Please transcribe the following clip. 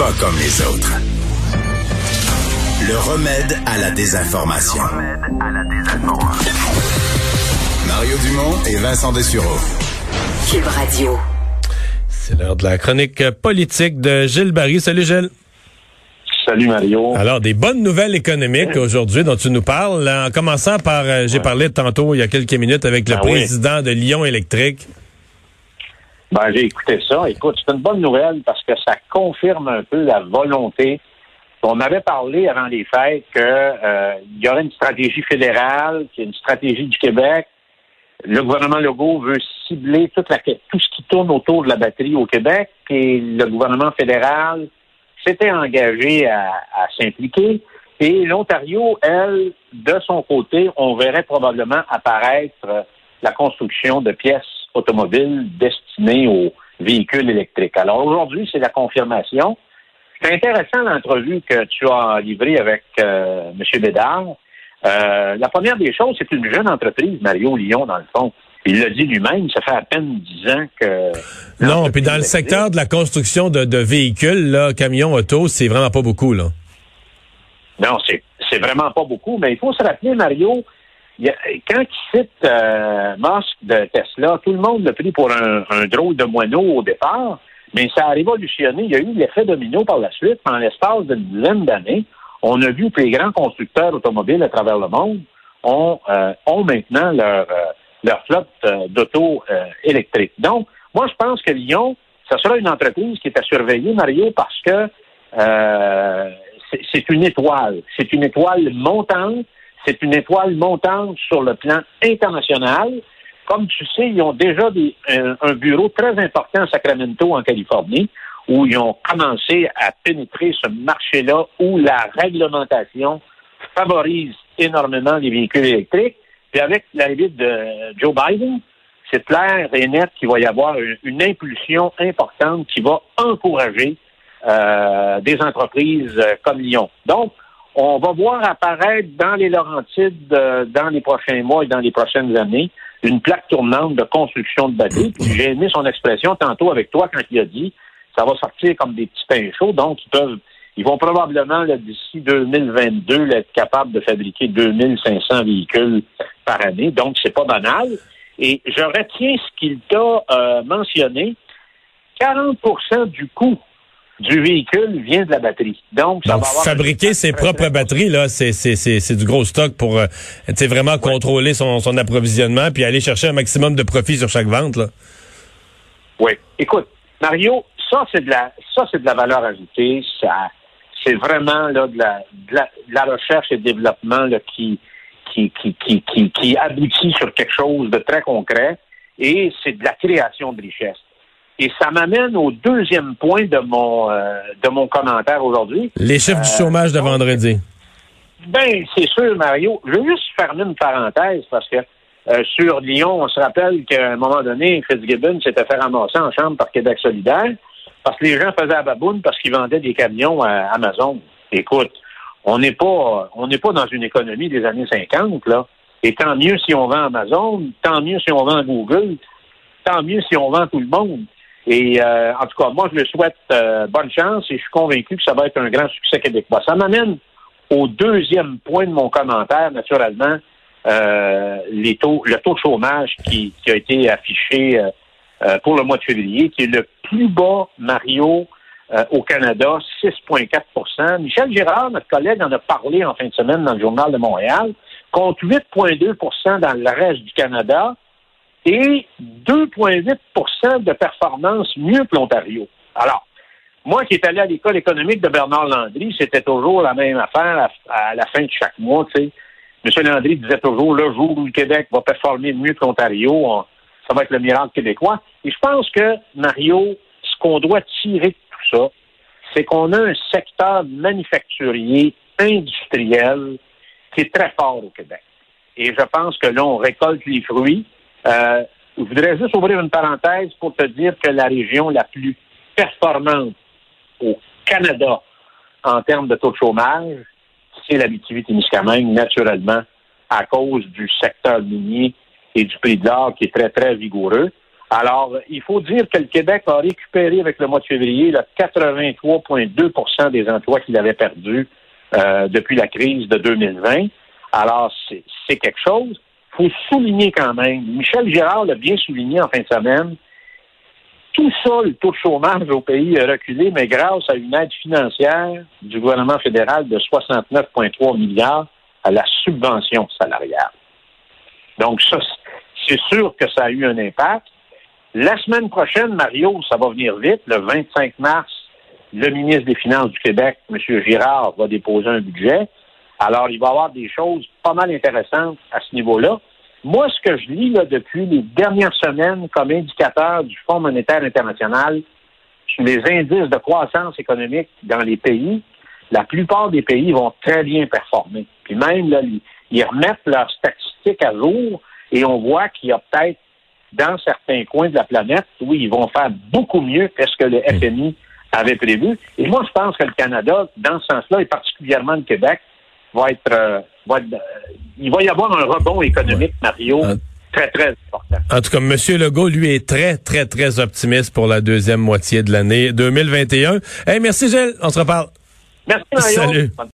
pas comme les autres. Le remède à la désinformation. Mario Dumont et Vincent Dessureau. Cube Radio. C'est l'heure de la chronique politique de Gilles Barry. Salut Gilles. Salut Mario. Alors, des bonnes nouvelles économiques aujourd'hui dont tu nous parles. En commençant par, euh, j'ai parlé tantôt, il y a quelques minutes, avec le Ah oui. président de Lyon Électrique. Ben, j'ai écouté ça. Écoute, c'est une bonne nouvelle parce que ça confirme un peu la volonté. On avait parlé avant les fêtes qu'il y aurait une stratégie fédérale, qu'il y a une stratégie du Québec. Le gouvernement Legault veut cibler toute la, tout ce qui tourne autour de la batterie au Québec et le gouvernement fédéral s'était engagé à, à s'impliquer. Et l'Ontario, elle, de son côté, on verrait probablement apparaître euh, la construction de pièces automobiles destinées aux véhicules électriques. Alors aujourd'hui, c'est la confirmation. C'est intéressant l'entrevue que tu as livrée avec euh, M. Bédard. Euh, la première des choses, c'est une jeune entreprise, Mario Lyon, dans le fond. Il l'a dit lui-même, ça fait à peine dix ans que... Non, puis dans le secteur de la construction de, de véhicules, là, camions, autos, c'est vraiment pas beaucoup, là. Non, c'est, vraiment pas beaucoup, mais il faut se rappeler, Mario, quand il cite euh, Musk de Tesla, tout le monde l'a pris pour un, drôle de moineau au départ, mais ça a révolutionné. Il y a eu l'effet domino par la suite. En l'espace d'une dizaine d'années, on a vu que les grands constructeurs automobiles à travers le monde ont, euh, ont maintenant leur, euh, leur flotte euh, d'auto euh, électriques. Donc, moi, je pense que Lyon, ça sera une entreprise qui est à surveiller, Mario, parce que euh, c'est une étoile. C'est une étoile montante. C'est une étoile montante sur le plan international. Comme tu sais, ils ont déjà des- un, un bureau très important à Sacramento, en Californie, où ils ont commencé à pénétrer ce marché-là où la réglementation favorise énormément les véhicules électriques. Puis avec l'arrivée de Joe Biden, c'est clair et net qu'il va y avoir une, une impulsion importante qui va encourager euh, des entreprises euh, comme Lyon. Donc, on va voir apparaître dans les Laurentides, euh, dans les prochains mois et dans les prochaines années, une plaque tournante de construction de batteries. Puis J'ai aimé son expression tantôt avec toi quand il a dit ça va sortir comme des petits pains chauds, donc ils peuvent ils vont probablement, d'ici 2022, là, être capables de fabriquer 2500 véhicules par année. Donc, c'est pas banal. Et je retiens ce qu'il t'a euh, mentionné. 40% du coût du véhicule vient de la batterie. Donc, ça Donc, va avoir fabriquer ses propres batteries, là, c'est, c'est, c'est, c'est du gros stock pour euh, vraiment contrôler son, son approvisionnement puis aller chercher un maximum de profit sur chaque vente. Là. Oui. Écoute, Mario, ça c'est de la ça c'est de la valeur ajoutée. Ça, c'est vraiment là de la, de la, de la recherche et développement là, qui, qui, qui, qui, qui, qui aboutit sur quelque chose de très concret. Et c'est de la création de richesse. Et ça m'amène au deuxième point de mon euh, de mon commentaire aujourd'hui. Les chiffres du chômage de vendredi. Ben, c'est sûr, Mario. Je veux juste fermer une parenthèse parce que euh, sur Lyon, on se rappelle qu'à un moment donné, Fitzgibbon s'était fait ramasser en chambre par Québec solidaire parce que les gens faisaient la baboune parce qu'ils vendaient des camions à Amazon. Écoute, on n'est pas on n'est pas dans une économie des années 50, là. Et tant mieux si on vend Amazon, tant mieux si on vend Google, tant mieux si on vend tout le monde. Et euh, en tout cas, moi, je le souhaite euh, bonne chance et je suis convaincu que ça va être un grand succès québécois. Ça m'amène au deuxième point de mon commentaire, naturellement, euh, taux, le taux de chômage qui, qui a été affiché euh, euh, pour le mois de février, qui est le plus bas, Mario, euh, au Canada, 6,4% Michel Girard, notre collègue, en a parlé en fin de semaine dans le Journal de Montréal, contre 8,2% dans le reste du Canada et 2,8% de performance mieux que l'Ontario. Alors, moi qui est allé à l'école économique de Bernard Landry, c'était toujours la même affaire à, la fin de chaque mois, tu sais. M. Landry disait toujours, le jour où le Québec va performer mieux que l'Ontario, on- ça va être le miracle québécois. Et je pense que, Mario, ce qu'on doit tirer de tout ça, c'est qu'on a un secteur manufacturier, industriel, qui est très fort au Québec. Et je pense que là, on récolte les fruits. Euh, je voudrais juste ouvrir une parenthèse pour te dire que la région la plus performante au Canada en termes de taux de chômage, c'est l'Abitibi-Témiscamingue, naturellement, à cause du secteur minier et du prix de l'or qui est très, très vigoureux. Alors, il faut dire que le Québec a récupéré avec le mois de février 83,2% des emplois qu'il avait perdus euh, depuis la crise de 2020. Alors, c'est quelque chose. Faut souligner quand même, Michel Girard l'a bien souligné en fin de semaine, tout ça, le taux de chômage au pays a reculé, mais grâce à une aide financière du gouvernement fédéral de 69,3 milliards à la subvention salariale. Donc, ça, c'est sûr que ça a eu un impact. La semaine prochaine, Mario, ça va venir vite. Le 25 mars, le ministre des Finances du Québec, M. Girard, va déposer un budget. Alors, il va y avoir des choses pas mal intéressantes à ce niveau-là. Moi, ce que je lis là, depuis les dernières semaines comme indicateur du Fonds monétaire international sur les indices de croissance économique dans les pays, la plupart des pays vont très bien performer. Puis même, là, ils remettent leurs statistiques à jour et on voit qu'il y a peut-être dans certains coins de la planète, oui, ils vont faire beaucoup mieux que ce que le FMI avait prévu. Et moi, je pense que le Canada, dans ce sens-là, et particulièrement le Québec, va être, euh, va euh, il va y avoir un rebond économique, Mario. Très, très important. En tout cas, M. Legault, lui, est très, très, très optimiste pour la deuxième moitié de l'année 2021. Hey, merci, Gilles. On se reparle. Merci, Mario. Salut.